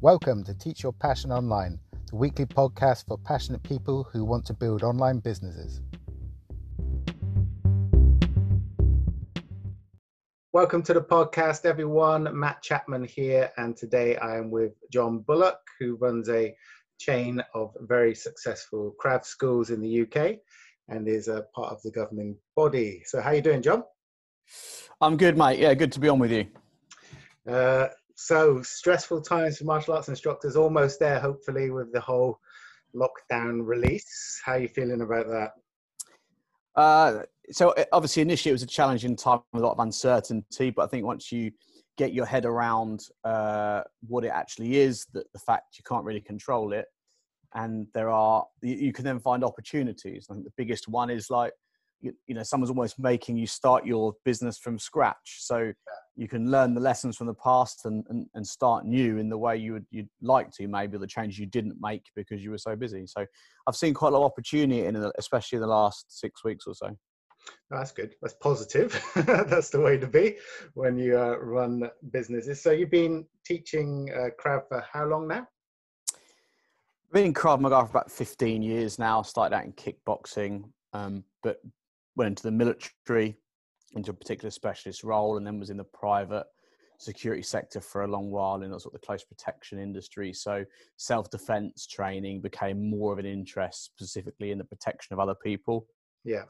Welcome to Teach Your Passion Online, the weekly podcast for passionate people who want to build online businesses. Welcome to the podcast, everyone. Matt Chapman here, and today I am with John Bullock, who runs a chain of very successful Krav schools in the UK and is a part of the governing body. So, how are you doing, John? I'm good, mate. Yeah, good to be on with you. Uh, so stressful times for martial arts instructors almost there hopefully with the whole lockdown release. How are you feeling about that? Uh, so obviously initially it was a challenging time with a lot of uncertainty but i think once you get your head around uh, what it actually is that the fact you can't really control it and there are you, you can then find opportunities. I think the biggest one is like you, you, know someone's almost making you start your business from scratch. So you can learn the lessons from the past and, and, and start new in the way you would you'd like to maybe the change you didn't make because you were so busy. So i've seen quite a lot of opportunity in it especially in the last six weeks or so. That's good. That's positive. That's the way to be when you uh, run businesses. So you've been teaching uh, Krav for how long now? I've been in Krav Maga for about 15 years now. I Started out in kickboxing, um, but went into the military, into a particular specialist role and then was in the private security sector for a long while in the sort of the close protection industry. So self-defense training became more of an interest specifically in the protection of other people. Yeah.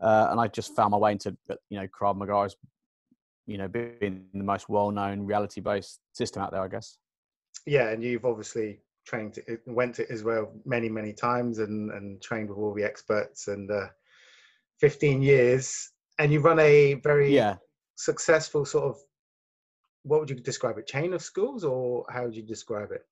Uh, and I just found my way into, you know, Krav Maga as, you know, being the most well-known reality-based system out there, I guess. Yeah. And you've obviously trained, to, went to Israel many, many times and, and trained with all the experts and, uh, 15 years and you run a very yeah. successful sort of what would you describe it chain of schools or how would you describe it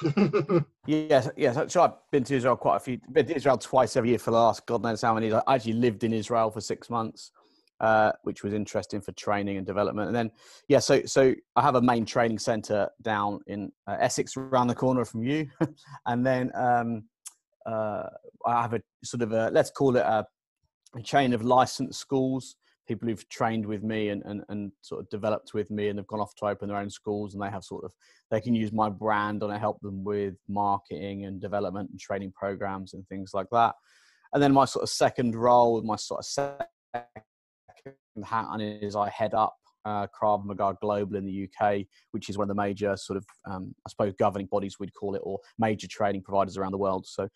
yes, yes. So I've been to Israel quite a few. Been to Israel twice every year for the last God knows how many. Years. I actually lived in Israel for six months, uh, which was interesting for training and development. And then, yeah, so so I have a main training centre down in uh, Essex, around the corner from you, and then um, I have a sort of a let's call it a a chain of licensed schools, people who've trained with me and, and, and sort of developed with me and have gone off to open their own schools and they have sort of, they can use my brand and I help them with marketing and development and training programs and things like that. And then my sort of second role, my sort of second hat on is I head up uh, Krav Maga Global in the UK, which is one of the major sort of, um, I suppose, governing bodies we'd call it, or major training providers around the world. So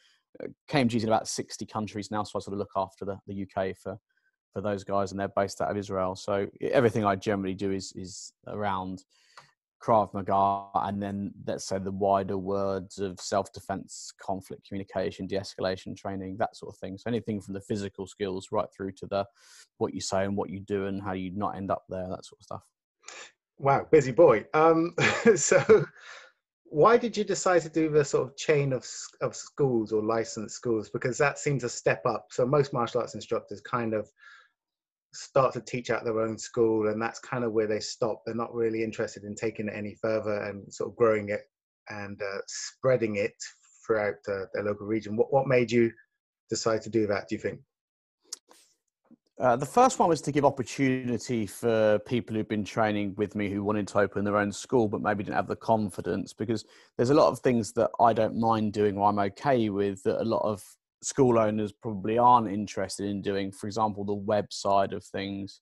KMG's in about 60 countries now, so I sort of look after the, the UK for for those guys, and they're based out of Israel. So everything I generally do is is around Krav Maga, and then let's say the wider words of self defense, conflict communication, de escalation training, that sort of thing. So anything from the physical skills right through to the what you say and what you do and how you not end up there, that sort of stuff. Wow, busy boy. Um, so why did you decide to do the sort of chain of, of schools or licensed schools? Because that seems a step up. So most martial arts instructors kind of start to teach at their own school, and that's kind of where they stop. They're not really interested in taking it any further and sort of growing it and uh, spreading it throughout uh, their local region. What what made you decide to do that? Do you think? Uh, the first one was to give opportunity for people who've been training with me who wanted to open their own school but maybe didn't have the confidence because there's a lot of things that I don't mind doing or I'm okay with that a lot of school owners probably aren't interested in doing. For example, the web side of things.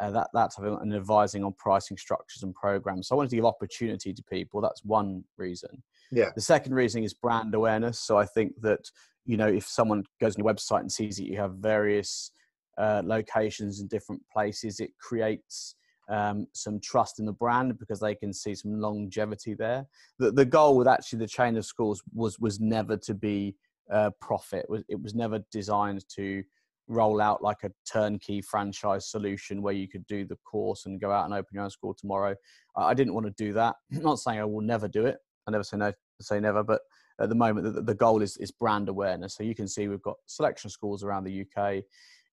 Uh, that that's and advising on pricing structures and programs. So I wanted to give opportunity to people. That's one reason. Yeah. The second reason is brand awareness. So I think that you know if someone goes on your website and sees that you have various uh, locations in different places. It creates um, some trust in the brand because they can see some longevity there. The, the goal with actually the chain of schools was was never to be uh, profit. It was never designed to roll out like a turnkey franchise solution where you could do the course and go out and open your own school tomorrow. I didn't want to do that. I'm not saying I will never do it. I never say no, say never, but at the moment the, the goal is, is brand awareness. So you can see we've got selection schools around the UK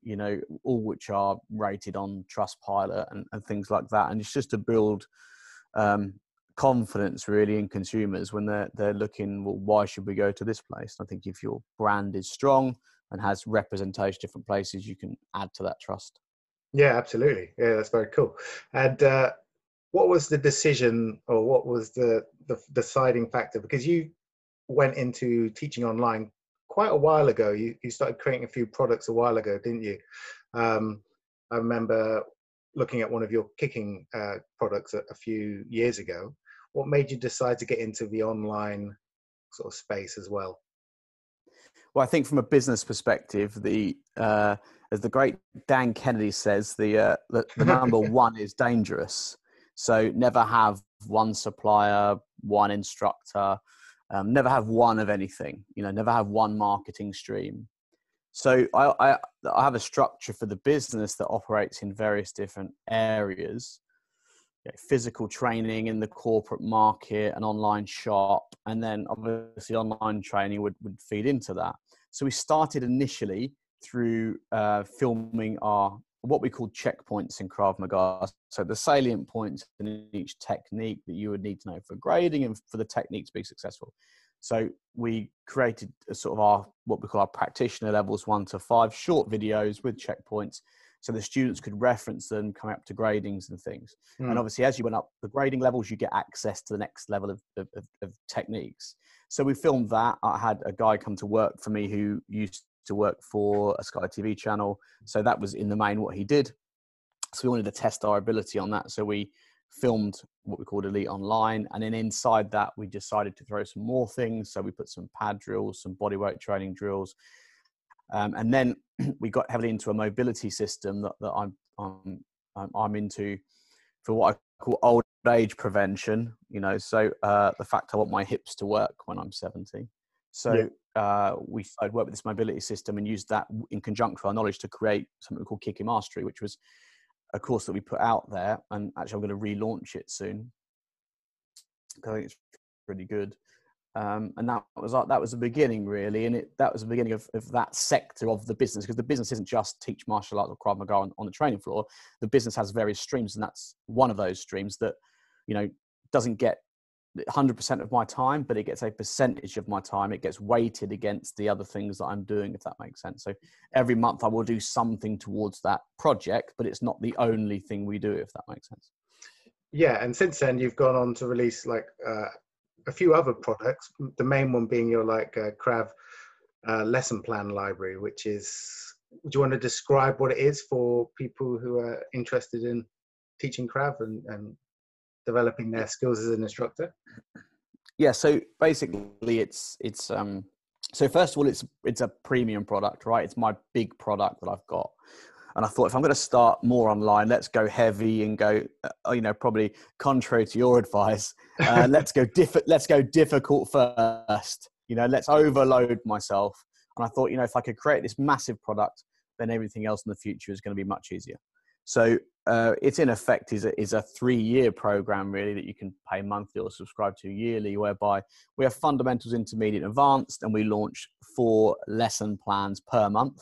you know, all which are rated on Trustpilot and, and things like that. And it's just to build um, confidence really in consumers when they're they're looking, well, why should we go to this place? I think if your brand is strong and has representation different places, you can add to that trust. Yeah, absolutely. Yeah, that's very cool. And uh, what was the decision or what was the, the deciding factor? Because you went into teaching online quite a while ago. You, you started creating a few products a while ago, didn't you? Um, I remember looking at one of your kicking uh, products a, a, few years ago. What made you decide to get into the online sort of space as well? Well, I think from a business perspective, the uh, as the great Dan Kennedy says, the uh, the, the number one is dangerous. So never have one supplier, one instructor, um, never have one of anything. You know, never have one marketing stream. So I, I, I have a structure for the business that operates in various different areas. Physical training in the corporate market, an online shop, and then obviously online training would, would feed into that. So we started initially through uh, filming our what we call checkpoints in Krav Maga. So the salient points in each technique that you would need to know for grading and for the technique to be successful. So we created a sort of our what we call our practitioner levels one to five short videos with checkpoints so the students could reference them coming up to gradings and things mm. and hmm. obviously as you went up the grading levels you get access to the next level of, of, of, techniques so we filmed that i had a guy come to work for me who used to work for a sky tv channel. So that was in the main what he did. So we wanted to test our ability on that. So we filmed what we called elite online and then inside that we decided to throw some more things. So we put some pad drills some bodyweight training drills. Um, and then we got heavily into a mobility system that, that I'm, I'm, I'm into for what I call old age prevention. You know, so uh, the fact I want my hips to work when I'm 70. So yeah. uh, we started work with this mobility system and used that in conjunction with our knowledge to create something called Kicking Mastery, which was a course that we put out there. And actually, I'm going to relaunch it soon. I think it's pretty good. Um, and that was that was the beginning really, and it that was the beginning of, of that sector of the business because the business isn't just teach martial arts or Krav Maga on, on the training floor. The business has various streams, and that's one of those streams that you know doesn't get 100% of my time, but it gets a percentage of my time. It gets weighted against the other things that I'm doing, if that makes sense. So every month I will do something towards that project, but it's not the only thing we do, if that makes sense. Yeah, and since then you've gone on to release like uh, a few other products. The main one being your like uh, Krav uh, lesson plan library, which is. Do you want to describe what it is for people who are interested in teaching Krav and, and developing their skills as an instructor? Yeah. So basically, it's it's um. So first of all, it's it's a premium product, right? It's my big product that I've got. And I thought, if I'm going to start more online, let's go heavy and go, uh, you know, probably contrary to your advice, uh, let's go diff- let's go difficult first. You know, let's overload myself. And I thought, you know, if I could create this massive product, then everything else in the future is going to be much easier. So uh, it's in effect is a, is a three year program really that you can pay monthly or subscribe to yearly, whereby we have fundamentals, intermediate, advanced, and we launch four lesson plans per month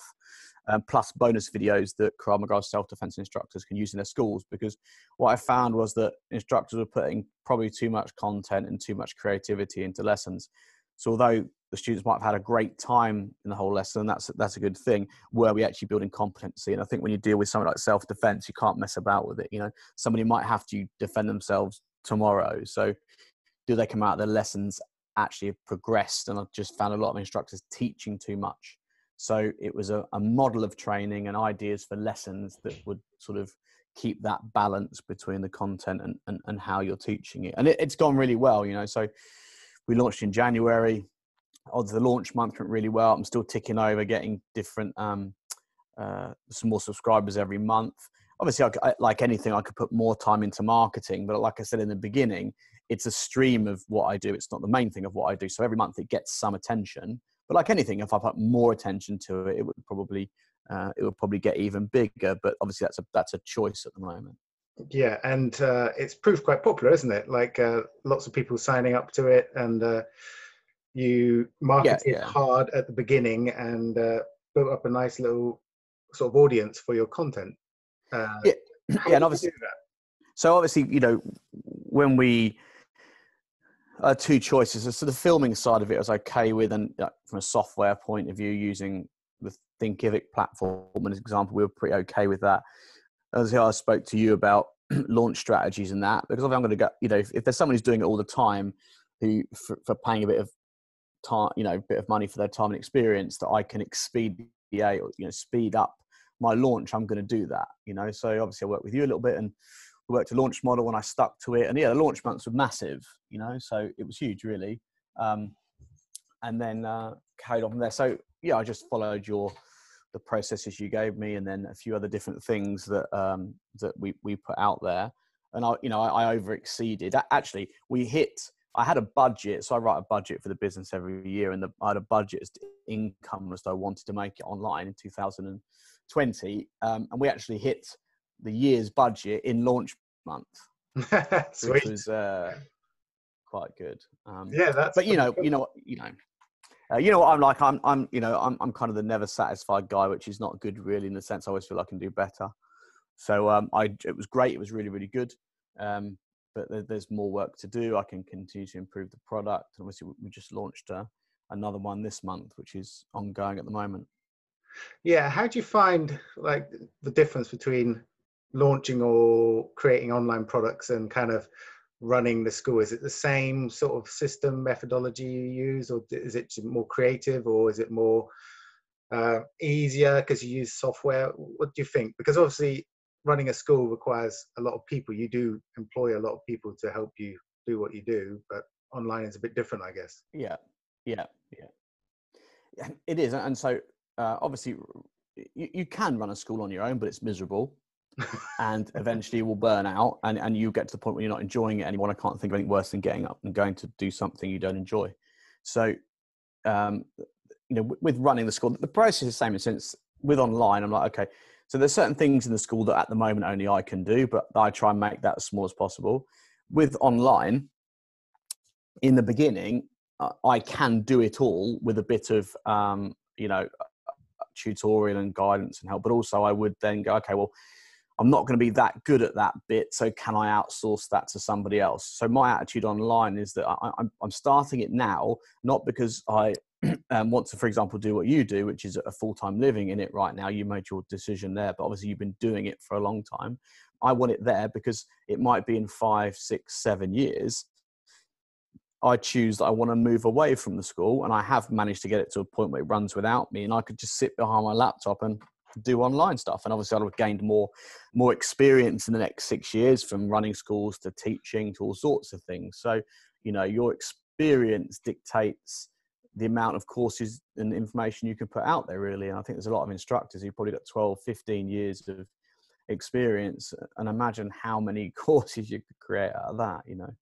um, plus bonus videos that Maga self-defense instructors can use in their schools. Because what I found was that instructors were putting probably too much content and too much creativity into lessons. So although the students might have had a great time in the whole lesson, that's that's a good thing. Were we actually building competency? And I think when you deal with something like self-defense, you can't mess about with it. You know, somebody might have to defend themselves tomorrow. So do they come out their lessons actually have progressed? And I've just found a lot of instructors teaching too much so it was a, a model of training and ideas for lessons that would sort of keep that balance between the content and, and, and how you're teaching it. And it, has gone really well, you know. So we launched in January. Odds the launch month went really well. I'm still ticking over, getting different, um, uh, some more subscribers every month. Obviously, I, I, like anything, I could put more time into marketing, but like I said in the beginning, it's a stream of what I do. It's not the main thing of what I do. So every month it gets some attention, but like anything, if I put more attention to it, it would probably uh, it would probably get even bigger. But obviously, that's a that's a choice at the moment. Yeah, and uh, it's proved quite popular, isn't it? Like uh, lots of people signing up to it, and uh, you market yeah, it yeah. hard at the beginning and uh, built up a nice little sort of audience for your content. Uh, yeah, yeah, and obviously, so obviously, you know, when we uh, two choices. So the filming side of it I was okay with, and uh, from a software point of view, using the Thinkific platform as an example, we were pretty okay with that. as I spoke to you about launch strategies and that because I'm going to go. You know, if, if, there's someone who's doing it all the time, who for, for paying a bit of time, you know, bit of money for their time and experience, that I can expedite, or you know, speed up my launch, I'm going to do that. You know, so obviously I work with you a little bit and we worked a launch model and I stuck to it. And yeah, the launch months were massive. You know, so it was huge, really. Um, and then uh, carried on from there. So yeah, I just followed your the processes you gave me, and then a few other different things that um, that we we put out there. And I, you know, I, I over exceeded. Actually, we hit. I had a budget, so I write a budget for the business every year, and the, I had a budget as income as I wanted to make it online in 2020, um, and we actually hit the year's budget in launch month, which was uh, quite good. Um, yeah, that's. But you know, you know, you know, uh, you know what I'm like. I'm, I'm, you know, I'm, I'm kind of the never satisfied guy, which is not good, really, in the sense I always feel I can do better. So um, I, it was great. It was really, really good. Um, but there's more work to do. I can continue to improve the product. Obviously, we just launched uh, another one this month, which is ongoing at the moment. Yeah, how do you find like the difference between launching or creating online products and kind of running the school? Is it the same sort of system methodology you use, or is it more creative, or is it more uh, easier because you use software? What do you think? Because obviously, running a school requires a lot of people. You do employ a lot of people to help you do what you do, but online is a bit different, I guess. Yeah, yeah, yeah. It is, and so uh, obviously, you, you can run a school on your own, but it's miserable and eventually you will burn out and, and you get to the point where you're not enjoying it anymore. I can't think of anything worse than getting up and going to do something you don't enjoy. So, um, you know, with running the school, the process is the same. Since with online, I'm like, okay, so there's certain things in the school that at the moment only I can do, but I try and make that as small as possible. With online, in the beginning, uh, I can do it all with a bit of, um, you know, tutorial and guidance and help. But also, I would then go, okay, well, I'm not going to be that good at that bit, so can I outsource that to somebody else? So my attitude online is that I, am starting it now, not because I um, want to, for example, do what you do, which is a full time living in it right now. You made your decision there, but obviously you've been doing it for a long time. I want it there because it might be in five, six, seven years. I choose that I want to move away from the school, and I have managed to get it to a point where it runs without me, and I could just sit behind my laptop and do online stuff. And obviously, I'll have gained more more experience in the next six years from running schools to teaching to all sorts of things. So, you know, your experience dictates the amount of courses and information you can put out there, really. And I think there's a lot of instructors who probably got 12, 15 years of experience. And imagine how many courses you could create out of that, you know.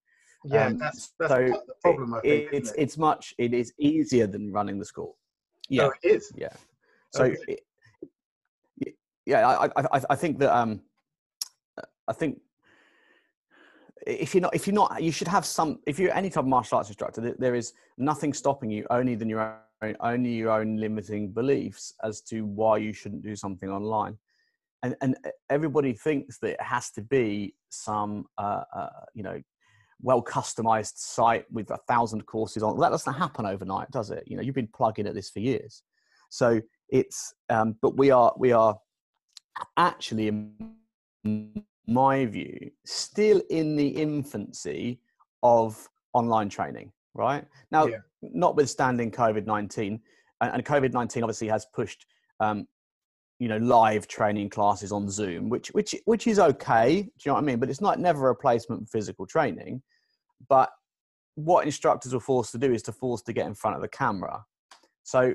Yeah, um, that's, that's so the problem. I think, it, it's it? it's much it is easier than running the school. Yeah, oh, it is. Yeah. So it, yeah, I, I, I think that um, I think if you're not if you're not you should have some if you're any type of martial arts instructor there is nothing stopping you only than your own only your own limiting beliefs as to why you shouldn't do something online. And and everybody thinks that it has to be some uh, uh, you know well customized site with a thousand courses on. That doesn't happen overnight does it? You know you've been plugging at this for years. So it's um, but we are we are actually, my view, still in the infancy of online training, right? Now, yeah. notwithstanding COVID 19, and COVID 19 obviously has pushed. Um, you know, live training classes on Zoom, which which which is okay. Do you know what I mean? But it's not never a replacement for physical training. But what instructors were forced to do is to force to get in front of the camera. So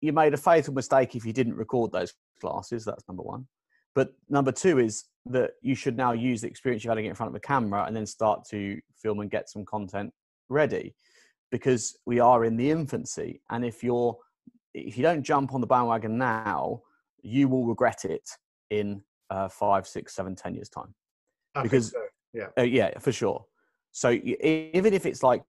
you made a fatal mistake if you didn't record those classes. That's number one. But number two is that you should now use the experience you've had to get in front of a camera and then start to film and get some content ready because we are in the infancy. And if you're if you don't jump on the bandwagon now, you will regret it in uh, five, six, seven, ten years time. I because so. yeah, uh, yeah, for sure. So even if it's like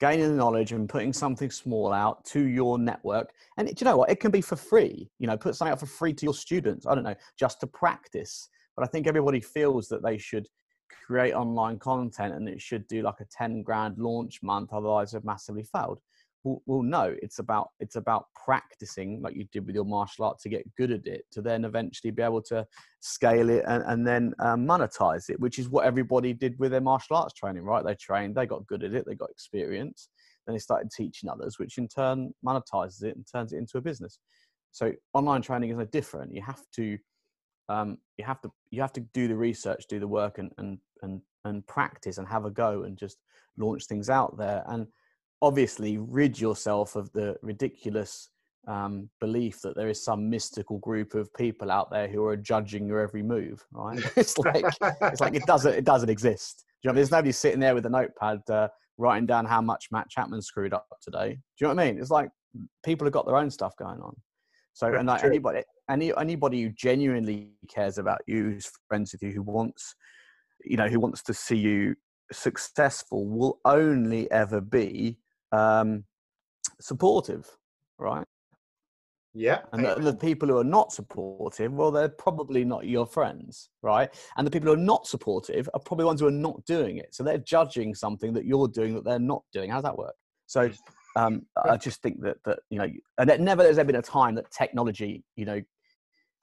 gaining the knowledge and putting something small out to your network. And you know what? It can be for free. You know, put something out for free to your students. I don't know, just to practice. But I think everybody feels that they should create online content and it should do like a 10 grand launch month. Otherwise, they've massively failed. Well, well, no, it's about it's about practicing like you did with your martial art to get good at it, to then eventually be able to scale it and, and then um, monetize it, which is what everybody did with their martial arts training, right? They trained, they got good at it, they got experience, then they started teaching others, which in turn monetizes it and turns it into a business. So online training is no different. You have to um, you have to you have to do the research, do the work, and and and and practice and have a go and just launch things out there and obviously rid yourself of the ridiculous um, belief that there is some mystical group of people out there who are judging your every move. Right? it's like it's like it doesn't it doesn't exist. You know, there's nobody sitting there with a notepad uh, writing down how much Matt Chapman screwed up today. Do you know what I mean? It's like people have got their own stuff going on. So, and like anybody, any anybody who genuinely cares about you, who's friends with you, who wants, you know, who wants to see you successful, will only ever be um, supportive, right? Yeah. And the, the, people who are not supportive, well, they're probably not your friends, right? And the people who are not supportive are probably ones who are not doing it. So they're judging something that you're doing that they're not doing. How's that work? So um, I just think that that you know, and it never has ever been a time that technology, you know,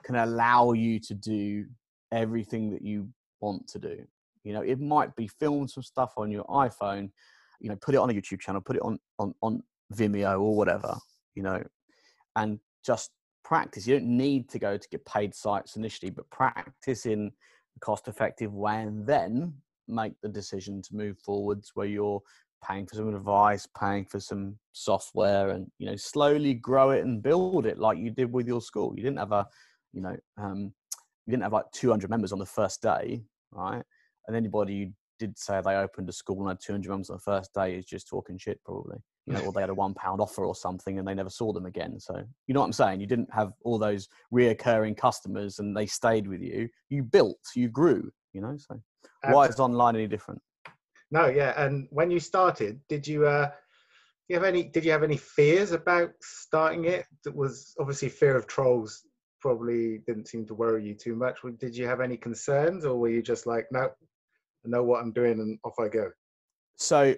can allow you to do everything that you want to do. You know, it might be film some stuff on your iPhone, you know, put it on a YouTube channel, put it on on on Vimeo or whatever, you know, and just practice. You don't need to go to get paid sites initially, but practice in a cost effective way and then make the decision to move forwards where you're paying for some advice, paying for some software, and you know, slowly grow it and build it like you did with your school. You didn't have a, you know, um, you didn't have like 200 members on the first day, right? And anybody you did say they opened a school and had 200 members on the first day is just talking shit, probably. You know, or they had a one pound offer or something and they never saw them again. So you know what I'm saying? You didn't have all those reoccurring customers and they stayed with you. You built, you grew. You know, so why is online any different? No, yeah. And when you started, did you uh you have any did you have any fears about starting it? That was obviously fear of trolls probably didn't seem to worry you too much. Did you have any concerns or were you just like, no, I know what I'm doing and off I go? So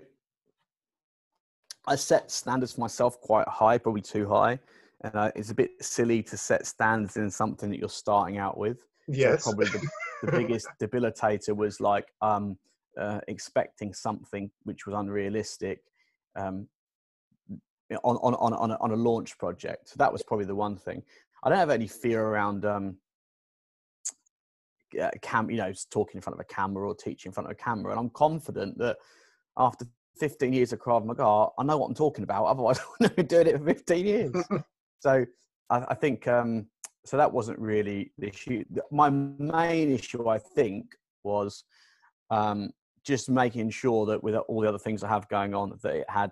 I set standards for myself quite high, probably too high. And uh, it's a bit silly to set standards in something that you're starting out with. Yes. So probably the, the biggest debilitator was like, um, uh, expecting something which was unrealistic um, on, on, on, on, a, on a launch project. So that was probably the one thing. I don't have any fear around um, uh, cam, you know, talking in front of a camera or teaching in front of a camera. And I'm confident that after 15 years of Krav Maga, I know what I'm talking about. Otherwise, I wouldn't have been doing it for 15 years. so I, I think, um, so that wasn't really the issue. My main issue, I think, was um, just making sure that with all the other things I have going on, that it had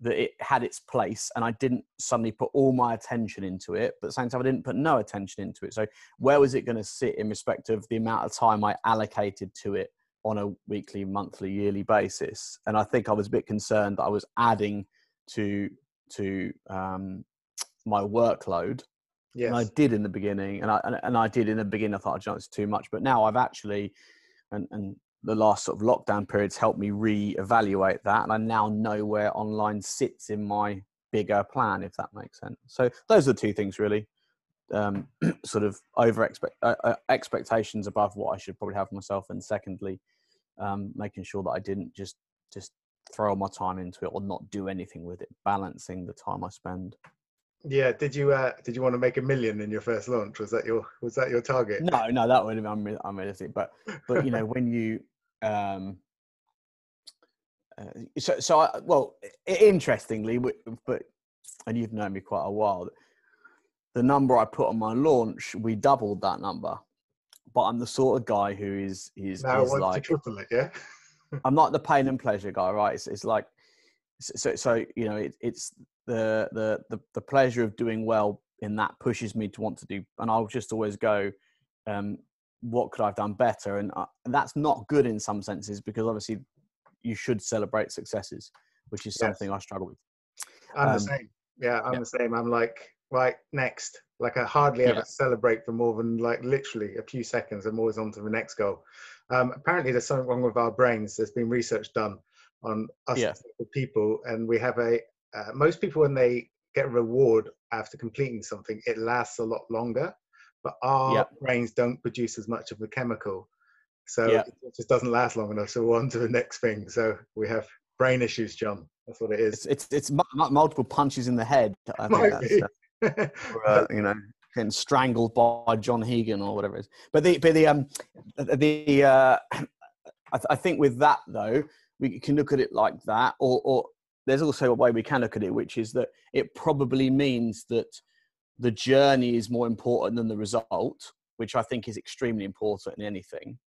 that it had its place, and I didn't suddenly put all my attention into it. But at the same time, I didn't put no attention into it. So where was it going to sit in respect of the amount of time I allocated to it on a weekly, monthly, yearly basis? And I think I was a bit concerned that I was adding to to um, my workload. Yes. And I did in the beginning, and I and, I did in the beginning. I thought, oh, it's too much, but now I've actually, and and the last sort of lockdown periods helped me re-evaluate that and i now know where online sits in my bigger plan if that makes sense. So those are the two things really um, sort of over expect, uh, uh, expectations above what i should probably have myself and secondly um, making sure that i didn't just just throw my time into it or not do anything with it balancing the time i spend yeah did you uh did you want to make a million in your first launch? Was that your was that your target? No no that would have been unrealistic but but you know when you um uh, so so I, well interestingly but and you've known me quite a while the number i put on my launch we doubled that number but i'm the sort of guy who is is, now is like triple it yeah? I'm not the pain and pleasure guy right? It's, it's like so so you know it, it's the, the the the pleasure of doing well in that pushes me to want to do and i'll just always go um what could i've done better? And, uh, and that's not good in some senses because obviously you should celebrate successes which is something yes. i struggle with. I'm um, the same. Yeah i'm yeah. the same. I'm like right next. Like i hardly ever celebrate for more than like literally a few seconds. I'm always on to the next goal. Um, apparently there's something wrong with our brains. There's been research done on us yeah. people and we have a uh, most people when they get reward after completing something, it lasts a lot longer. But our Yep. brains don't produce as much of the chemical, so Yep. it just doesn't last long enough. So we're on to the next thing. So we have brain issues, John. That's what it It's it's it's mu- mu- multiple punches in the head. I think Might that's, be. uh, or, uh, you know, getting strangled by John Hegan or whatever it is. But the but the um the uh, I, th- I think with that though we can look at it like that, or or there's also a way we can look at it, which is that it probably means that the journey is more important than the result, which I think is extremely important in anything.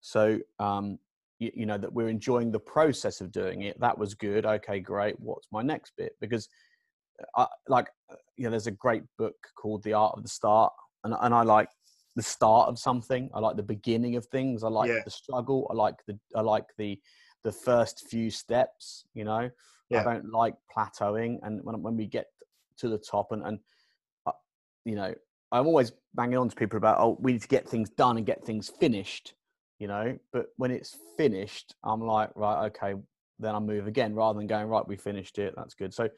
So um, you, you know that we're enjoying the process of doing it. That was good. Okay, great. What's my next bit? Because I, like uh, you know there's a great book called the art of the start and, and i like the start of something i like the beginning of things i like Yeah. the struggle i like the i like the the first few steps you know Yeah. i don't like plateauing and when, when we get to the top and and uh, you know i'm always banging on to people about oh we need to get things done and get things finished you know but when it's finished i'm like right okay then i move again rather than going right we finished it that's good so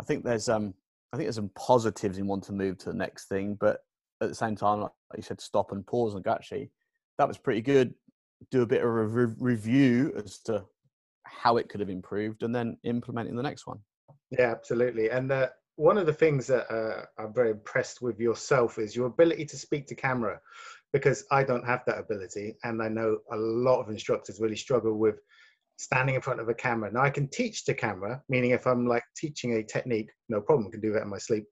I think there's um I think there's some positives in wanting to move to the next thing, but at the same time, like you said, stop and pause and go, actually, that was pretty good. Do a bit of a re- review as to how it could have improved, and then implementing the next one. Yeah, absolutely. And uh, one of the things that uh, I'm very impressed with yourself is your ability to speak to camera, because I don't have that ability, and I know a lot of instructors really struggle with standing in front of a camera. Now I can teach to camera, meaning if I'm like teaching a technique, no problem, can do that in my sleep.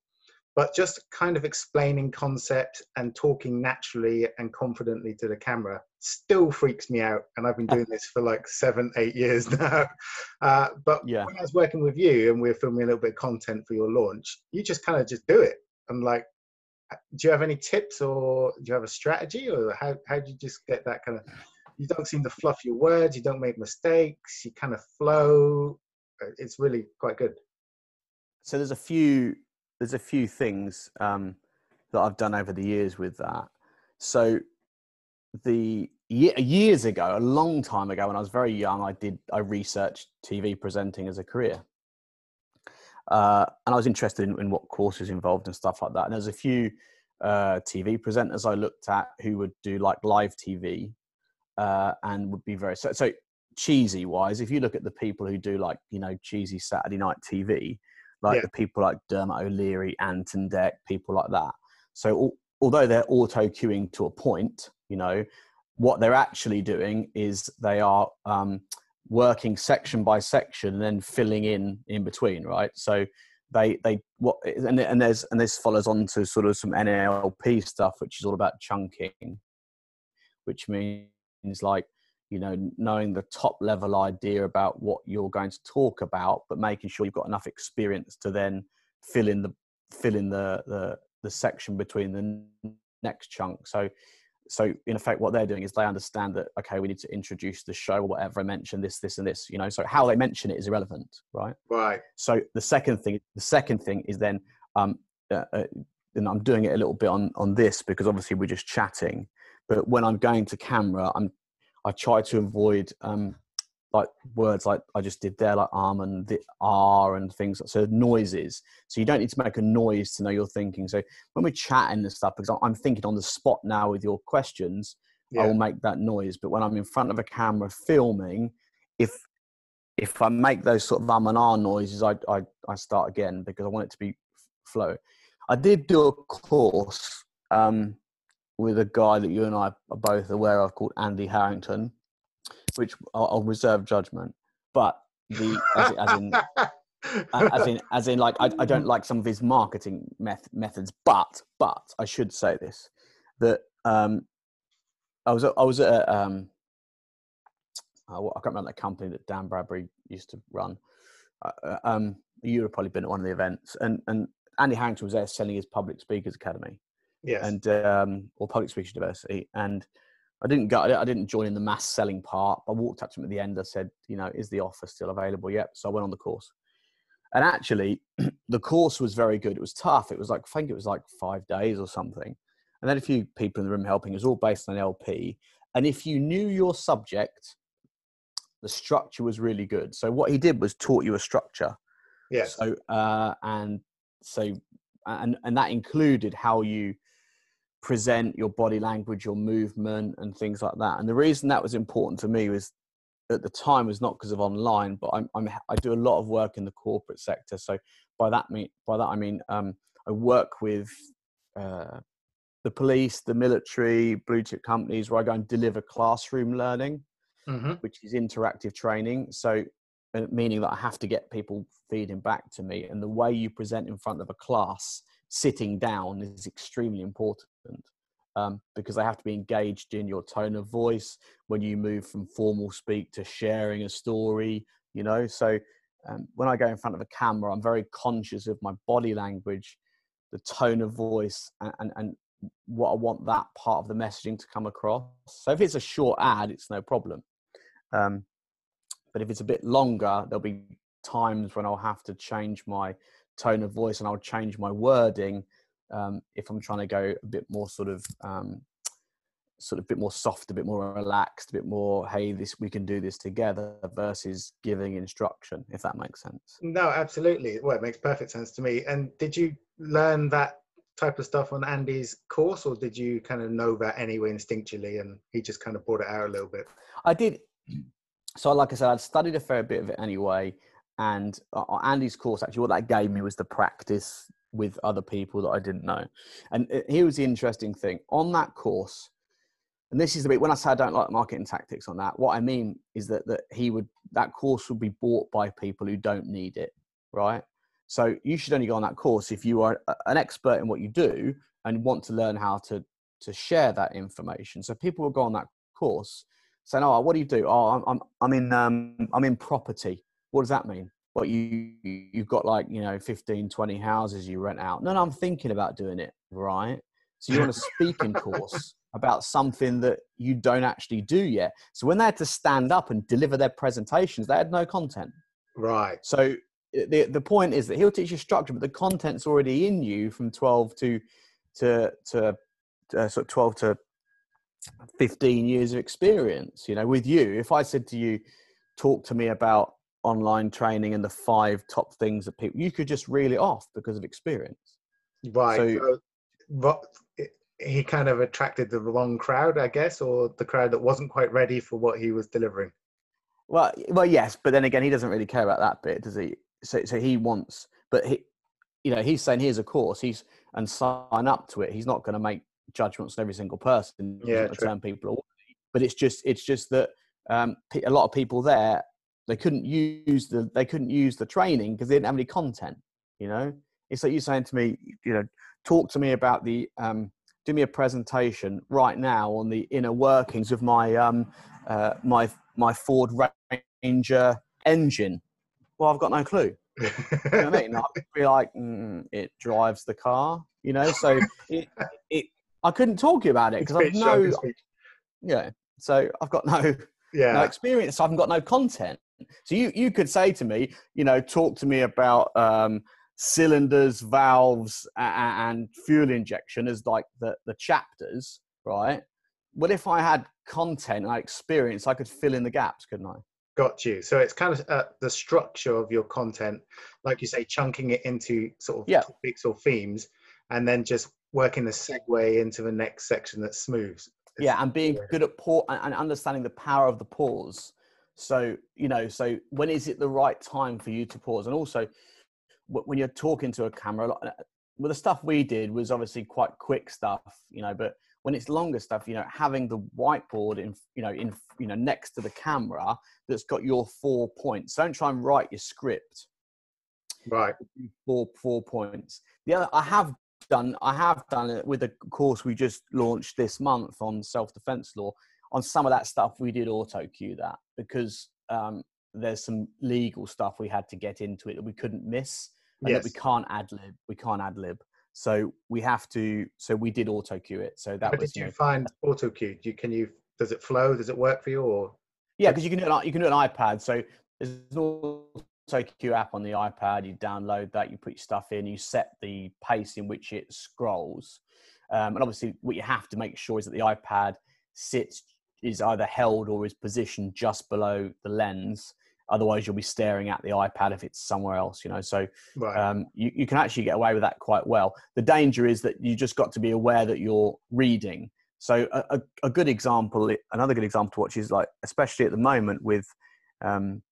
But just kind of explaining concepts and talking naturally and confidently to the camera still freaks me out. And I've been doing this for like seven, eight years now. Uh, but Yeah. when I was working with you and we were filming a little bit of content for your launch, you just kind of just do it. I'm like, do you have any tips or do you have a strategy or how, how do you just get that kind of, you don't seem to fluff your words, you don't make mistakes, you kind of flow. Uh, It's really quite good. So there's a few there's a few things um, that I've done over the years with that. So the years ago, a long time ago, when I was very young, I did I researched TV presenting as a career, uh, and I was interested in, in what courses involved and stuff like that. And there's a few uh, TV presenters I looked at who would do like live TV uh, and would be very so so cheesy wise. If you look at the people who do like you know cheesy Saturday night TV, like Yeah. the people like Dermot O'Leary, Ant and Dec, people like that. So al- although they're auto queuing to a point, you know, what they're actually doing is they are um, working section by section and then filling in in between, right? So they they what and and there's and this follows on to sort of some NLP stuff, which is all about chunking, which means like you know knowing the top level idea about what you're going to talk about but making sure you've got enough experience to then fill in the fill in the the, the section between the next chunk. So so in effect what they're doing is they understand that okay we need to introduce the show or whatever i mentioned this this and this you know? So how they mention it is irrelevant right? Right. so the second thing the second thing is then um uh, uh, and i'm doing it a little bit on on this because obviously we're just chatting but when i'm going to camera i'm i try to avoid um like words like i just did there like arm and the r and things so noises so you don't need to make a noise to know you're thinking so when we're chatting and stuff because i'm thinking on the spot now with your questions I will make that noise. But when I'm in front of a camera filming, if if I make those sort of um and ah noises, I I, I start again because I want it to be flow. I did do a course um, with a guy that you and I are both aware of called Andy Harrington, which I'll, reserve judgment. But the as, in- as in as in as in like I, I don't like some of his marketing meth- methods but but i should say this that um i was i was at a, um uh, i can't remember that company that dan bradbury used to run. Uh, uh, um you would have probably been at one of the events. And and andy harrington was there selling his public speakers academy yes. and um, or public speakers university and i didn't go i didn't join in the mass selling part i walked up to him at the end i said you know is the offer still available? Yep. So i went on the course. And actually the course was very good. It was tough. It was like i think it was like five days or something. And then a few people in the room helping. It was all based on NLP and if you knew your subject the structure was really good. So what he did was taught you a structure. Yes. So uh, and so and and that included how you present your body language, your movement, and things like that. And the reason that was important to me was at the time was not because of online, but I'm, I'm I do a lot of work in the corporate sector. So by that mean by that I mean um, I work with uh, the police, the military, blue chip companies, where I go and deliver classroom learning, mm-hmm. which is interactive training. So uh, meaning that I have to get people feeding back to me, and the way you present in front of a class sitting down is extremely important um, because they have to be engaged in your tone of voice when you move from formal speak to sharing a story you know? So um, when i go in front of a camera i'm very conscious of my body language the tone of voice and, and, and what i want that part of the messaging to come across. So if it's a short ad it's no problem um, but if it's a bit longer there'll be times when i'll have to change my tone of voice and i'll change my wording um, if I'm trying to go a bit more sort of um, sort of a bit more soft, a bit more relaxed, a bit more, hey, this we can do this together versus giving instruction, if that makes sense. No, absolutely. Well, it makes perfect sense to me. And did you learn that type of stuff on Andy's course, or did you kind of know that anyway instinctually, and he just kind of brought it out a little bit? I did. So, like I said, I'd studied a fair bit of it anyway. And uh, Andy's course, actually, what that gave me was the practice with other people that I didn't know. And here was the interesting thing on that course. And this is the bit when I say I don't like marketing tactics on that, what I mean is that, that he would, that course would be bought by people who don't need it, right? So you should only go on that course if you are an expert in what you do and want to learn how to, to share that information. So people will go on that course saying, "Oh, what do you do? Oh, I'm I'm, I'm in um, I'm in property. What does that mean? what you you've got like you know 15 20 houses you rent out. No no i'm thinking about doing it right? So you're on a speaking course about something that you don't actually do yet. So when they had to stand up and deliver their presentations they had no content. Right. So the the point is that he'll teach you structure but the content's already in you from 12 to to to uh, sort of 12 to 15 years of experience you know with you. If i said to you talk to me about online training and the five top things that people you could just reel it off because of experience. Right. So, what he kind of attracted the wrong crowd, I guess, or the crowd that wasn't quite ready for what he was delivering. Well, well, yes, but then again, he doesn't really care about that bit, does he? So, so he wants, but he, you know, he's saying here's a course, he's and sign up to it. He's not going to make judgments on every single person. Yeah, turn people away. But it's just, it's just that um, a lot of people there they couldn't use the they couldn't use the training because they didn't have any content you know? It's like you saying to me you know talk to me about the um, do me a presentation right now on the inner workings of my um, uh, my my ford ranger engine. Well i've got no clue. You know what i mean? I'd be like mm, it drives the car you know? So it, it i couldn't talk to you about it because i've no yeah so i've got no yeah. no experience so I haven't got no content so you you could say to me, you know, talk to me about um, cylinders, valves, and, and fuel injection as like the the chapters, right? Well, if I had content and experience, I could fill in the gaps, couldn't I? Got you. So it's kind of uh, the structure of your content, like you say, chunking it into sort of yeah. topics or themes, and then just working the segue into the next section that smooths. yeah, and being good at pause and understanding the power of the pause so, you know, so when is it the right time for you to pause? And also, when you're talking to a camera, uh, well, the stuff we did was obviously quite quick stuff, you know, but when it's longer stuff, you know, having the whiteboard in, you know, in, you know, next to the camera that's got your four points. Don't try and write your script. Right. Four, four points. The other, I have done, I have done it with a course we just launched this month on self-defense law on some of that stuff we did auto cue that because um, there's some legal stuff we had to get into it that we couldn't miss and yes. that we can't ad lib we can't ad lib. So we have to so we did auto cue it so that How was did you, know, find auto cue you, can you does it flow? Does it work for you or? Yeah because you can do it you can do an ipad so there's an auto cue app on the ipad you download that you put your stuff in you set the pace in which it scrolls. Um, and obviously what you have to make sure is that the ipad sits is either held or is positioned just below the lens Otherwise, you'll be staring at the iPad if it's somewhere else, you know. So Right. um, you, you can actually get away with that quite well. The danger is that you just got to be aware that you're reading. So a, a, a good example, another good example to watch is like, especially at the moment with um,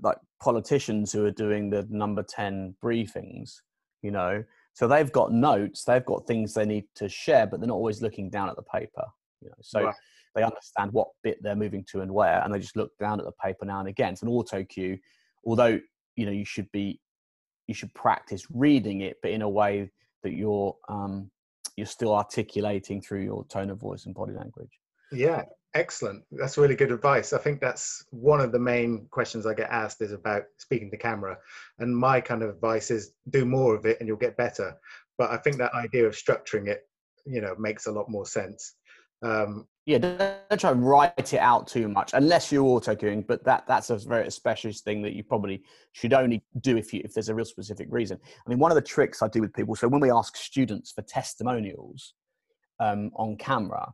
like politicians who are doing the number 10 briefings, you know, so they've got notes, they've got things they need to share, but they're not always looking down at the paper, you know. So Right. They understand what bit they're moving to and where, and they just look down at the paper now and again. It's an auto cue, although you know you should be you should practice reading it, but in a way that you're um, you're still articulating through your tone of voice and body language. Yeah, excellent. That's really good advice. I think that's one of the main questions I get asked is about speaking to camera. And my kind of advice is do more of it and you'll get better. But I think that idea of structuring it, you know, makes a lot more sense. Um, Yeah, don't, try and write it out too much unless you're auto cueing. But that that's a very specialist thing that you probably should only do if you if there's a real specific reason. I mean, one of the tricks I do with people. So when we ask students for testimonials um, on camera,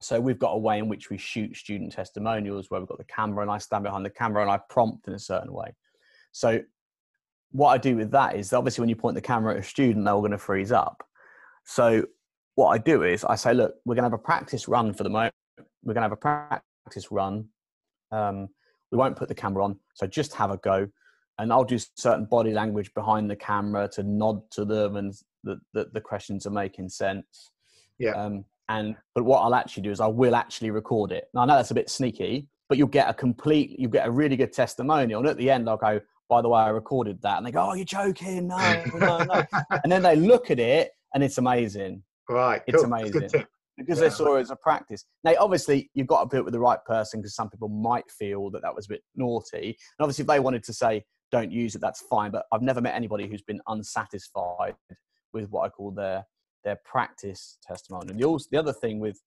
so we've got a way in which we shoot student testimonials where we've got the camera and I stand behind the camera and I prompt in a certain way. So what I do with that is obviously when you point the camera at a student, they're all going to freeze up. So what I do is I say, look, we're going to have a practice run for the moment. We're going to have a practice run. Um, we won't put the camera on, so just have a go. And I'll do certain body language behind the camera to nod to them, and that the, the questions are making sense. Yeah. Um, and but what I'll actually do is I will actually record it. Now I know that's a bit sneaky, but you'll get a complete, you'll get a really good testimonial. And at the end, I'll go, by the way, I recorded that, and they go, "Oh, you're joking? No, no, no." and then they look at it, and it's amazing right. It's cool. Amazing. tip. because Yeah. they saw it as a practice. Now, obviously, you've got to do it with the right person because some people might feel that that was a bit naughty. And obviously, if they wanted to say don't use it, that's fine. But I've never met anybody who's been unsatisfied with what I call their their practice testimonial. And the, also, the other thing with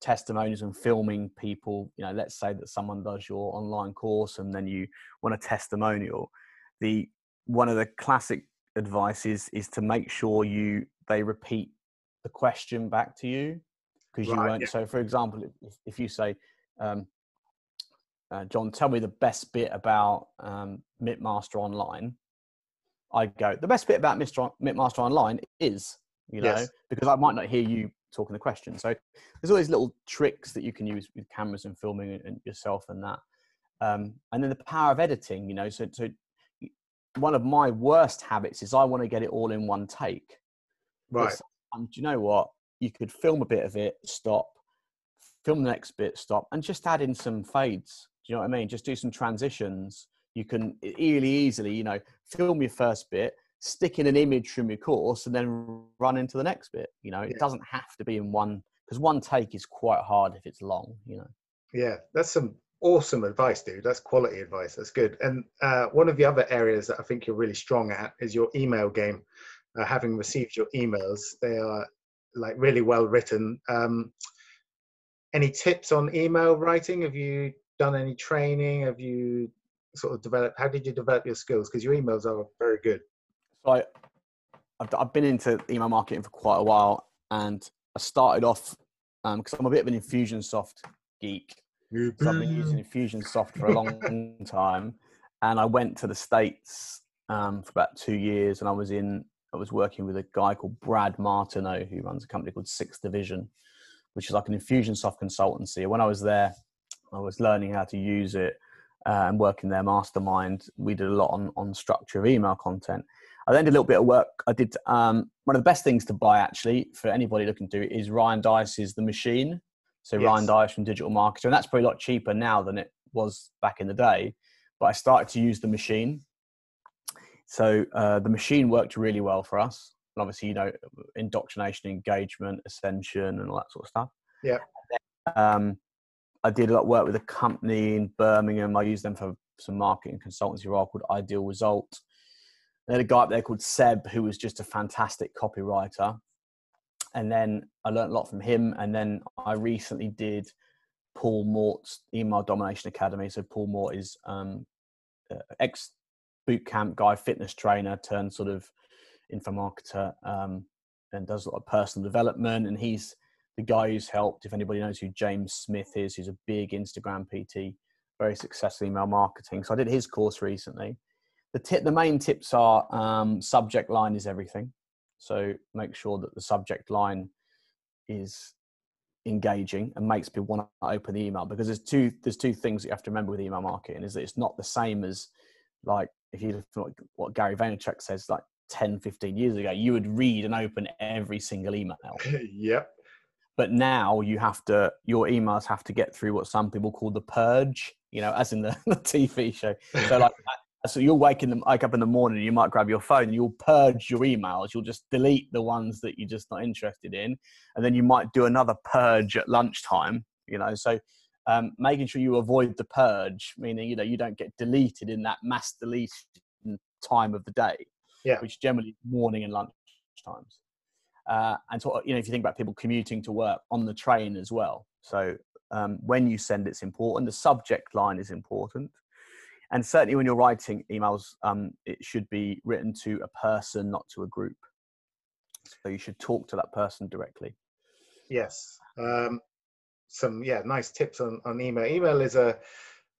testimonials and filming people, you know, let's say that someone does your online course and then you want a testimonial. The one of the classic advice is is to make sure you they repeat the question back to you because you Right, won't. yeah. So, for example, if, if you say, um, uh, "John, tell me the best bit about um, MitMaster Online," I go, "The best bit about Mr. MitMaster Online is," you know, Yes. because I might not hear you talking the question. So, there's all these little tricks that you can use with cameras and filming and- and yourself and that. Um, and then the power of editing, you know. So, so one of my worst habits is I want to get it all in one take. Right. Do you know what? You could film a bit of it, stop, film the next bit, stop, and just add in some fades. Do you know what I mean? Just do some transitions. You can really easily, you know, film your first bit, stick in an image from your course, and then run into the next bit. You know, it Yeah. doesn't have to be in one because one take is quite hard if it's long. You know. Yeah, that's some awesome advice, dude. That's quality advice. That's good. And uh, one of the other areas that I think you're really strong at is your email game. Uh, having received your emails, they are like really well written. Um, any tips on email writing? Have you done any training? Have you sort of developed? How did you develop your skills? Because your emails are very good. So I, I've, I've been into email marketing for quite a while, and I started off because I'm a bit of an Infusionsoft geek. So I've been using Infusionsoft for a long time, and I went to the states um, for about two years, and I was in. I was working with a guy called Brad Martineau, who runs a company called Sixth Division, which is like an Infusionsoft consultancy. When I was there, I was learning how to use it uh, and working their mastermind. We did a lot on on structure of email content. I then did a little bit of work. I did um, one of the best things to buy actually for anybody looking to do it is Ryan Deiss's The Machine. So Ryan Dice from Digital Marketer, and that's probably a lot cheaper now than it was back in the day. But I started to use the machine. So uh, the machine worked really well for us. And obviously, you know, indoctrination, engagement, ascension, and all that sort of stuff. Yeah. Um, I did a lot of work with a company in Birmingham. I used them for some marketing consultancy role called Ideal Result. They had a guy up there called Seb who was just a fantastic copywriter. And then I learned a lot from him. And then I recently did Paul Mort's Email Domination Academy. So Paul Mort is um, uh, ex boot camp guy, fitness trainer, turned sort of info marketer, um, and does a lot of personal development. And he's the guy who's helped. If anybody knows who James Smith is, who's a big Instagram PT very successful email marketing. So I did his course recently. The tip, the main tips are um, subject line is everything. So make sure that the subject line is engaging and makes people want to open the email because there's two there's two things you have to remember with email marketing is that it's not the same as like if you look at what Gary Vaynerchuk says like 10 15 years ago you would read and open every single email. Yep. But now you have to your emails have to get through what some people call the purge you know as in the, the tv show. So like uh, so you'll wake in the wake up in the morning you might grab your phone you'll purge your emails. You'll just delete the ones that you're just not interested in. And then you might do another purge at lunchtime you know. So um, making sure you avoid the purge meaning you know you don't get deleted in that mass deletion time of the day yeah. which generally morning and lunch times. Uh, and so you know if you think about people commuting to work on the train as well. So um, when you send it's important. The subject line is important. And certainly when you're writing emails um, it should be written to a person not to a group. So you should talk to that person directly. Yes. Um, some yeah nice tips on, on email email is a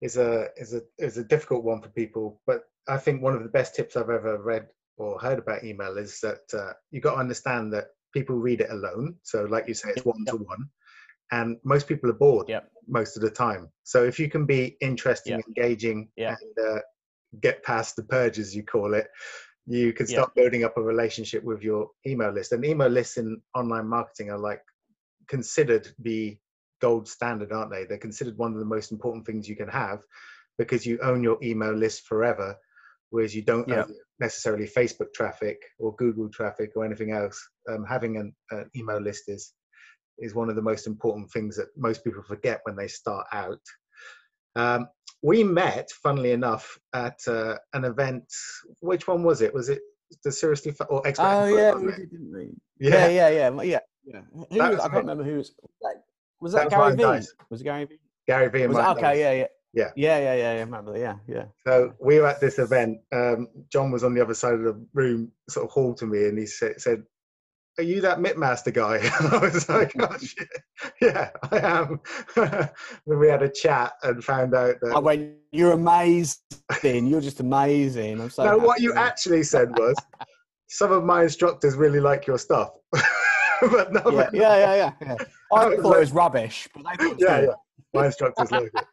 is a is a is a difficult one for people but i think one of the best tips i've ever read or heard about email is that uh, you got to understand that people read it alone so like you say it's one to one and most people are bored yep. most of the time. So if you can be interesting, yep. engaging, yep. and uh, get past the purge, as you call it, you can start building up a relationship with your email list. And email lists in online marketing are like considered the gold standard, aren't they? They're considered one of the most important things you can have because you own your email list forever, whereas you don't own necessarily Facebook traffic or Google traffic or anything else. Um, having an, an email list is is one of the most important things that most people forget when they start out. Um, we met, funnily enough, at uh, an event. Which one was it? Was it the Seriously or Expert? Oh yeah, we did, didn't we? Yeah, yeah, yeah, yeah. yeah. yeah. Was, I can't remember who was. Was that, that Gary V? Nice. Was it Gary V? Gary V. And was okay, yeah, yeah. Yeah. Yeah, yeah, yeah, yeah. Remember, yeah, yeah. So we were at this event. Um, John was on the other side of the room, sort of hauled to me, and he said, said are you that MIPMaster guy? I was like, oh shit, yeah, I am. then we had a chat and found out that. I went, you're amazing. You're just amazing. I'm so. No, what you actually said was, some of my instructors really like your stuff. but no, yeah, yeah, yeah, yeah, yeah. I thought like, it was rubbish, but they thought yeah, yeah, my instructors like it.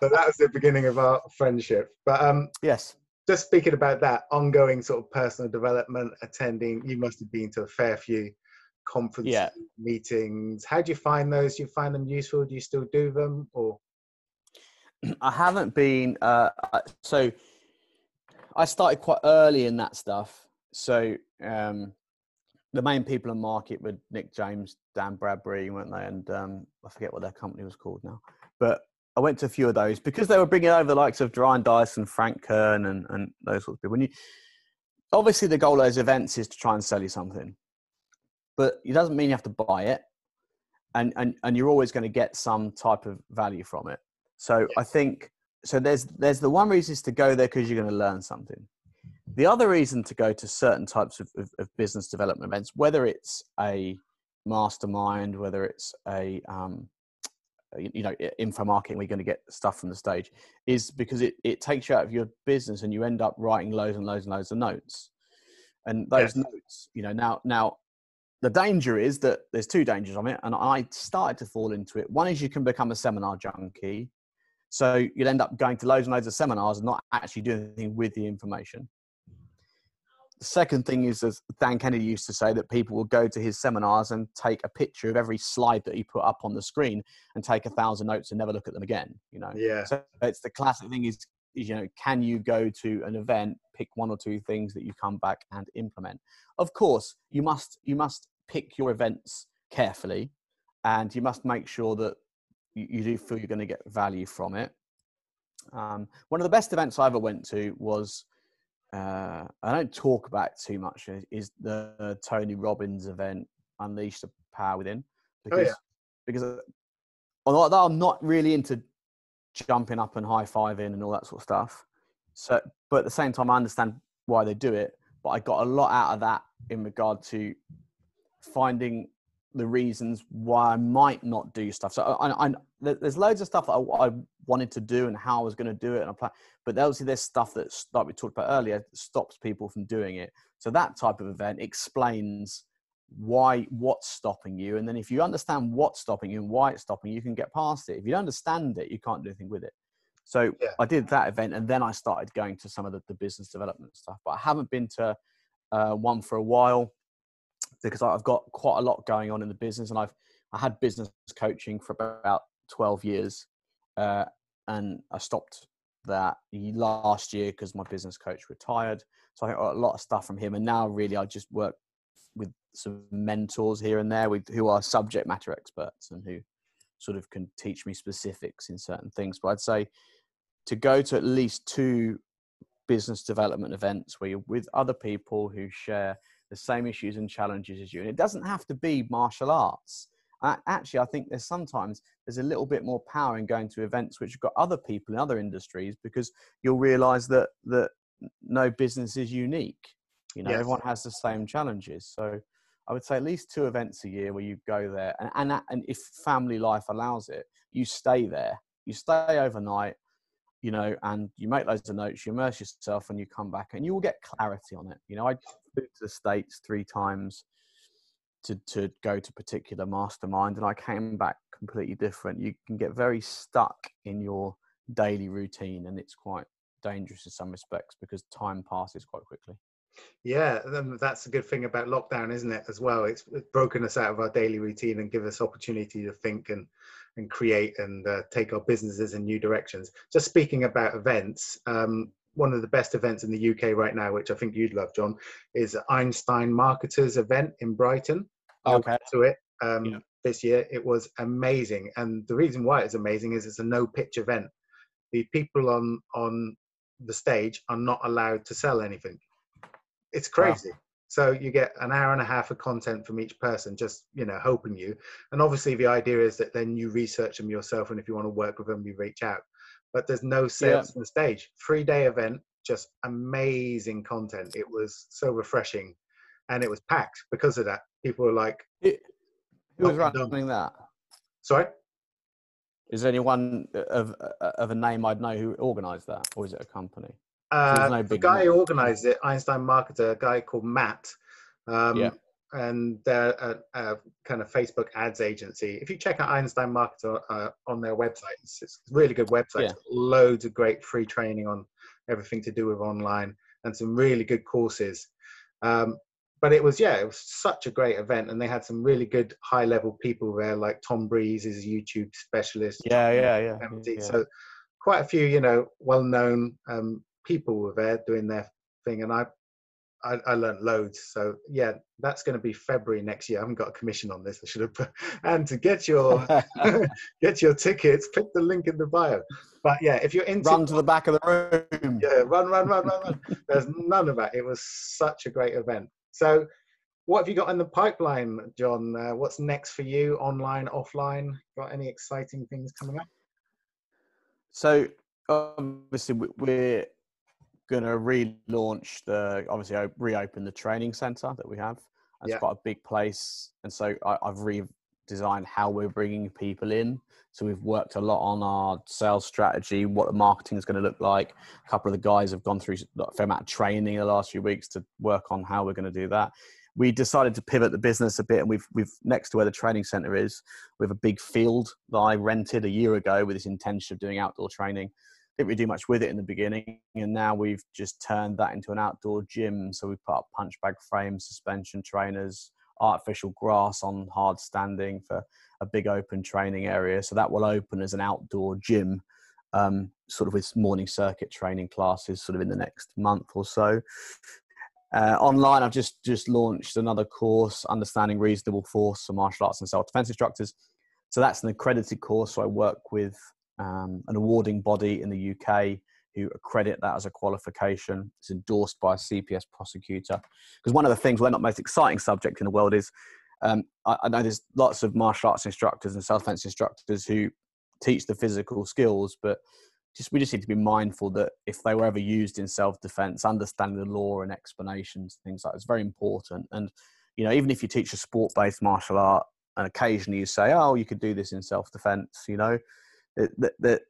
So that was the beginning of our friendship. But um, yes, just speaking about that ongoing sort of personal development, attending, you must have been to a fair few conferences, yeah. meetings. How do you find those? Do you find them useful? Do you still do them or? I haven't been, uh, so I started quite early in that stuff. So, um, the main people in market were Nick James, Dan Bradbury, weren't they? And um, I forget what their company was called now. But I went to a few of those because they were bringing over the likes of Ryan Deiss, Frank Kern, and, and those sorts of people. When you, obviously, the goal of those events is to try and sell you something, but it doesn't mean you have to buy it, and and and you're always going to get some type of value from it. So. I think so. There's there's the one reason is to go there because you're going to learn something. The other reason to go to certain types of, of, of business development events, whether it's a mastermind, whether it's a um, you know info marketing we're going to get stuff from the stage is because it, it takes you out of your business and you end up writing loads and loads and loads of notes. And those yes. notes you know now now the danger is that there's two dangers on it and i started to fall into it. One is you can become a seminar junkie so you'll end up going to loads and loads of seminars and not actually doing anything with the information the second thing is, as Dan Kennedy used to say, that people will go to his seminars and take a picture of every slide that he put up on the screen and take a thousand notes and never look at them again. You know, yeah. So it's the classic thing is, is you know, can you go to an event, pick one or two things that you come back and implement? Of course, you must you must pick your events carefully, and you must make sure that you, you do feel you're going to get value from it. Um, one of the best events I ever went to was uh, I don't talk about too much is the Tony Robbins event, Unleash the Power Within, because oh, yeah. because uh, although I'm not really into jumping up and high fiving and all that sort of stuff, so but at the same time I understand why they do it. But I got a lot out of that in regard to finding the reasons why I might not do stuff. So I, I, there's loads of stuff that I, I, wanted to do and how I was going to do it, and I plan. But obviously, there's stuff that, like we talked about earlier, that stops people from doing it. So that type of event explains why what's stopping you, and then if you understand what's stopping you and why it's stopping you, you can get past it. If you don't understand it, you can't do anything with it. So yeah. I did that event, and then I started going to some of the, the business development stuff. But I haven't been to uh, one for a while because I've got quite a lot going on in the business, and I've I had business coaching for about twelve years, uh, and I stopped that last year because my business coach retired. So I got a lot of stuff from him, and now really I just work with some mentors here and there with who are subject matter experts and who sort of can teach me specifics in certain things. But I'd say to go to at least two business development events where you're with other people who share the same issues and challenges as you. And it doesn't have to be martial arts. actually, I think there's sometimes there's a little bit more power in going to events which have got other people in other industries because you'll realize that that no business is unique. You know, yes. everyone has the same challenges. So I would say at least two events a year where you go there, and and, and if family life allows it, you stay there. You stay overnight you know, and you make loads of notes, you immerse yourself, and you come back, and you will get clarity on it. You know, I to the states three times to to go to particular mastermind, and I came back completely different. You can get very stuck in your daily routine, and it's quite dangerous in some respects because time passes quite quickly. Yeah, that's a good thing about lockdown, isn't it? As well, it's broken us out of our daily routine and give us opportunity to think and and create and uh, take our businesses in new directions. Just speaking about events, um, one of the best events in the UK right now, which I think you'd love, John, is Einstein Marketers event in Brighton. Okay. To it um, yeah. this year, it was amazing, and the reason why it's amazing is it's a no pitch event. The people on on the stage are not allowed to sell anything. It's crazy. Wow. So you get an hour and a half of content from each person, just you know, helping you. And obviously, the idea is that then you research them yourself, and if you want to work with them, you reach out. But there's no sales yeah. on the stage. Three day event, just amazing content. It was so refreshing, and it was packed because of that. People were like, it, "Who was running that?" Sorry. Is there anyone of of a name I'd know who organised that, or is it a company? Uh, no the guy who organized it, Einstein marketer, a guy called Matt. Um, yeah. And they're a, a, kind of Facebook ads agency. If you check out Einstein Marketer uh, on their website, it's, it's, a really good website. Yeah. Loads of great free training on everything to do with online and some really good courses. Um, but it was yeah, it was such a great event, and they had some really good high level people there, like Tom Breeze is a YouTube specialist. Yeah, yeah, yeah, yeah. So quite a few, you know, well known um, people were there doing their thing, and I, I, I learned loads. So yeah, that's going to be February next year. I haven't got a commission on this. I should have. Put, and to get your get your tickets, click the link in the bio. But yeah, if you're into run to the back of the room. Yeah, run, run, run, run, run. There's none of that. It was such a great event. So what have you got in the pipeline, John? Uh, what's next for you, online, offline? Got any exciting things coming up? So obviously we're going to relaunch the obviously reopen the training center that we have. It's yeah. quite a big place, and so I, have redesigned how we're bringing people in. So we've worked a lot on our sales strategy, what the marketing is going to look like. A couple of the guys have gone through a fair amount of training in the last few weeks to work on how we're going to do that. We decided to pivot the business a bit, and we've we've next to where the training center is, we have a big field that I rented a year ago with this intention of doing outdoor training didn't really do much with it in the beginning, and now we've just turned that into an outdoor gym. So we've put up punch bag frames, suspension trainers, artificial grass on hard standing for a big open training area. So that will open as an outdoor gym, um, sort of with morning circuit training classes, sort of in the next month or so. Uh, online, I've just just launched another course, Understanding Reasonable Force for martial arts and self defense instructors. So that's an accredited course. So I work with um, an awarding body in the UK who accredit that as a qualification. It's endorsed by a CPS prosecutor. Because one of the things, well, not most exciting subject in the world is um, I, I, know there's lots of martial arts instructors and self defense instructors who teach the physical skills, but just we just need to be mindful that if they were ever used in self defense, understanding the law and explanations, things like that is very important. And you know, even if you teach a sport based martial art, and occasionally you say, "Oh, you could do this in self-defense," you know, that, that,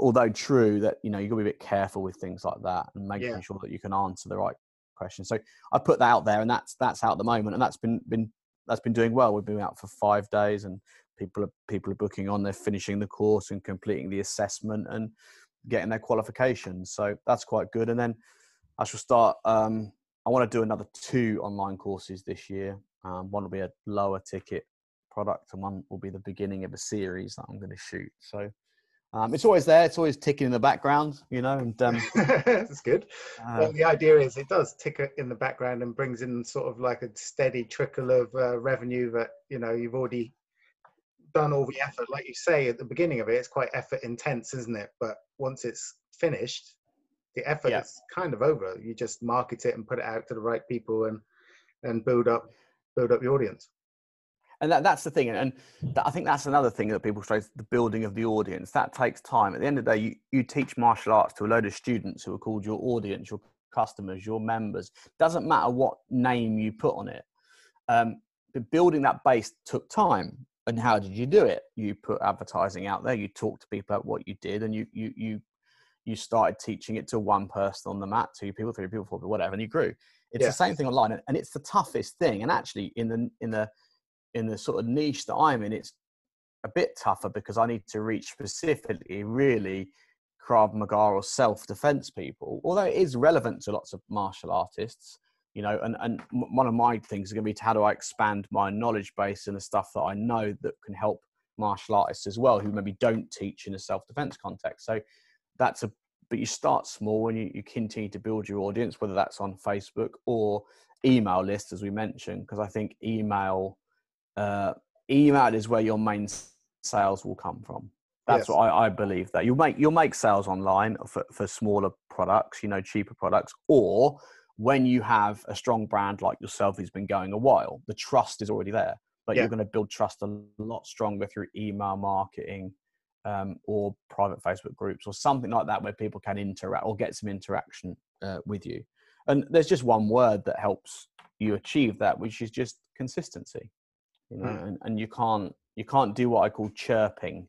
although true that you know you've got to be a bit careful with things like that and making yeah. sure that you can answer the right question. So I put that out there, and that's that's out at the moment, and that's been been that's been doing well. We've been out for five days, and people are people are booking on. They're finishing the course and completing the assessment and getting their qualifications. So that's quite good. And then I shall start. Um, I want to do another two online courses this year. Um, one will be a lower ticket product, and one will be the beginning of a series that I'm going to shoot. So um, it's always there. It's always ticking in the background, you know. And um, that's good. Uh, well, the idea is it does tick in the background and brings in sort of like a steady trickle of uh, revenue that you know you've already done all the effort. Like you say at the beginning of it, it's quite effort intense, isn't it? But once it's finished, the effort yeah. is kind of over. You just market it and put it out to the right people and and build up build up the audience and that, that's the thing and i think that's another thing that people stress the building of the audience. That takes time. At the end of the day you, you teach martial arts to a load of students who are called your audience your customers your members. Doesn't matter what name you put on it. Um, but building that base took time. And how did you do it? You put advertising out there you talk to people about what you did and you you you you started teaching it to one person on the mat two people three people four people whatever and you grew. It's yeah. the same thing online and it's the toughest thing. And actually in the in the in the sort of niche that I'm in, it's a bit tougher because I need to reach specifically really Krav Maga or self defense people, although it is relevant to lots of martial artists, you know, and, and one of my things is going to be how do I expand my knowledge base and the stuff that I know that can help martial artists as well who maybe don't teach in a self defense context. So that's a, but you start small and you, you continue to build your audience, whether that's on Facebook or email list, as we mentioned, because I think email uh, email is where your main sales will come from. That's yes. what I, I, believe that you'll make you'll make sales online for, for smaller products, you know, cheaper products, or when you have a strong brand like yourself who's been going a while, the trust is already there. But yeah. you're going to build trust a lot stronger through email marketing um, or private Facebook groups or something like that where people can interact or get some interaction uh, with you. And there's just one word that helps you achieve that, which is just consistency you know, mm. and, and you can't you can't do what I call chirping.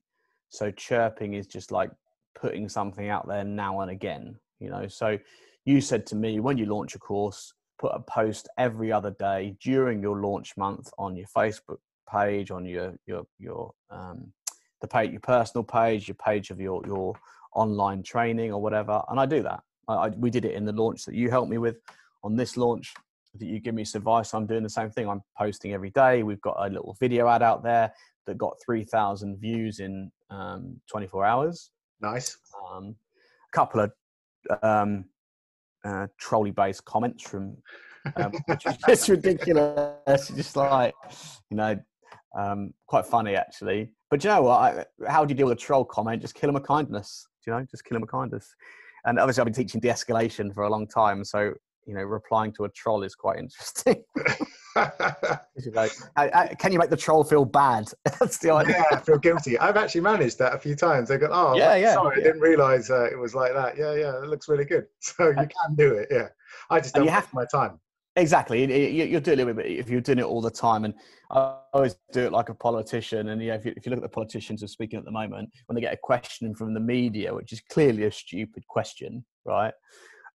So chirping is just like putting something out there now and again, you know. So you said to me when you launch a course, put a post every other day during your launch month on your Facebook page, on your your your um the page your personal page, your page of your your online training or whatever. And I do that. I, I, we did it in the launch that you helped me with. On this launch, that you give me some advice. I'm doing the same thing. I'm posting every day. We've got a little video ad out there that got 3,000 views in um, 24 hours. Nice. Um, a couple of um, uh, trolley based comments from, um, which is just ridiculous. Just like, you know, um, quite funny actually. But you know what? I, how do you deal with a troll comment? Just kill them with kindness. Do you know, just kill them with kindness. And obviously, I've been teaching de-escalation for a long time, so you know, replying to a troll is quite interesting. like, can you make the troll feel bad? That's the idea. Yeah, I feel guilty. I've actually managed that a few times. They go, "Oh, yeah, yeah, sorry, yeah. I didn't realise uh, it was like that." Yeah, yeah, it looks really good. So you can do it. Yeah, I just don't you have my time. Exactly. You're doing it if you're doing it all the time, and I always do it like a politician. And yeah, if you, if you look at the politicians who are speaking at the moment, when they get a question from the media, which is clearly a stupid question, right?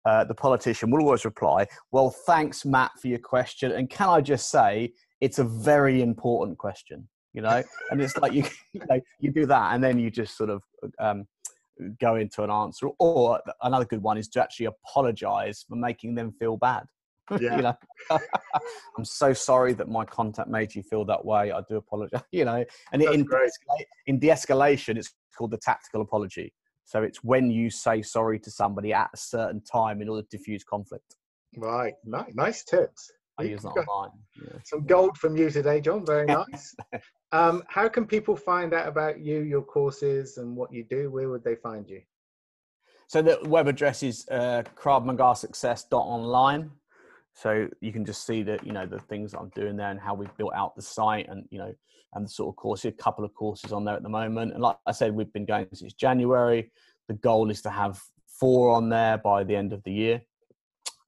Uh, the politician will always reply, Well, thanks, Matt, for your question. And can I just say, it's a very important question, you know? and it's like you, you, know, you do that and then you just sort of um, go into an answer. Or another good one is to actually apologize for making them feel bad. Yeah. you know, I'm so sorry that my contact made you feel that way. I do apologize. You know, and in, in de-escalation, it's called the tactical apology. So it's when you say sorry to somebody at a certain time in order to diffuse conflict. Right, nice, nice tips. I use that online. Yeah. Some gold from you today, John. Very nice. um, how can people find out about you, your courses, and what you do? Where would they find you? So the web address is uh, kravmagasuccess.online. So you can just see that you know the things I'm doing there and how we've built out the site and you know and the sort of course, a couple of courses on there at the moment. And like I said, we've been going since January. The goal is to have four on there by the end of the year.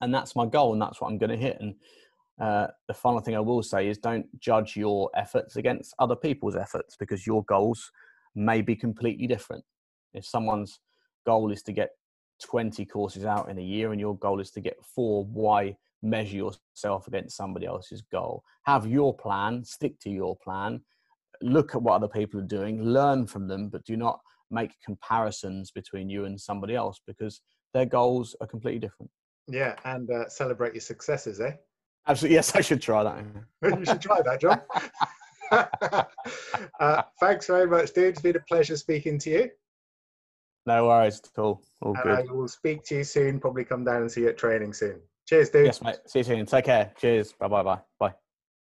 And that's my goal, and that's what I'm going to hit. And uh, the final thing I will say is don't judge your efforts against other people's efforts because your goals may be completely different. If someone's goal is to get 20 courses out in a year and your goal is to get four, why measure yourself against somebody else's goal? Have your plan, stick to your plan, look at what other people are doing, learn from them, but do not make comparisons between you and somebody else because their goals are completely different. Yeah, and uh, celebrate your successes, eh? Absolutely. Yes, I should try that. you should try that, John. uh, thanks very much, dude. It's been a pleasure speaking to you. No worries at all. All good. I will speak to you soon. Probably come down and see you at training soon. Cheers, dude. Yes, mate. See you soon. Take care. Cheers. Bye bye bye. Bye.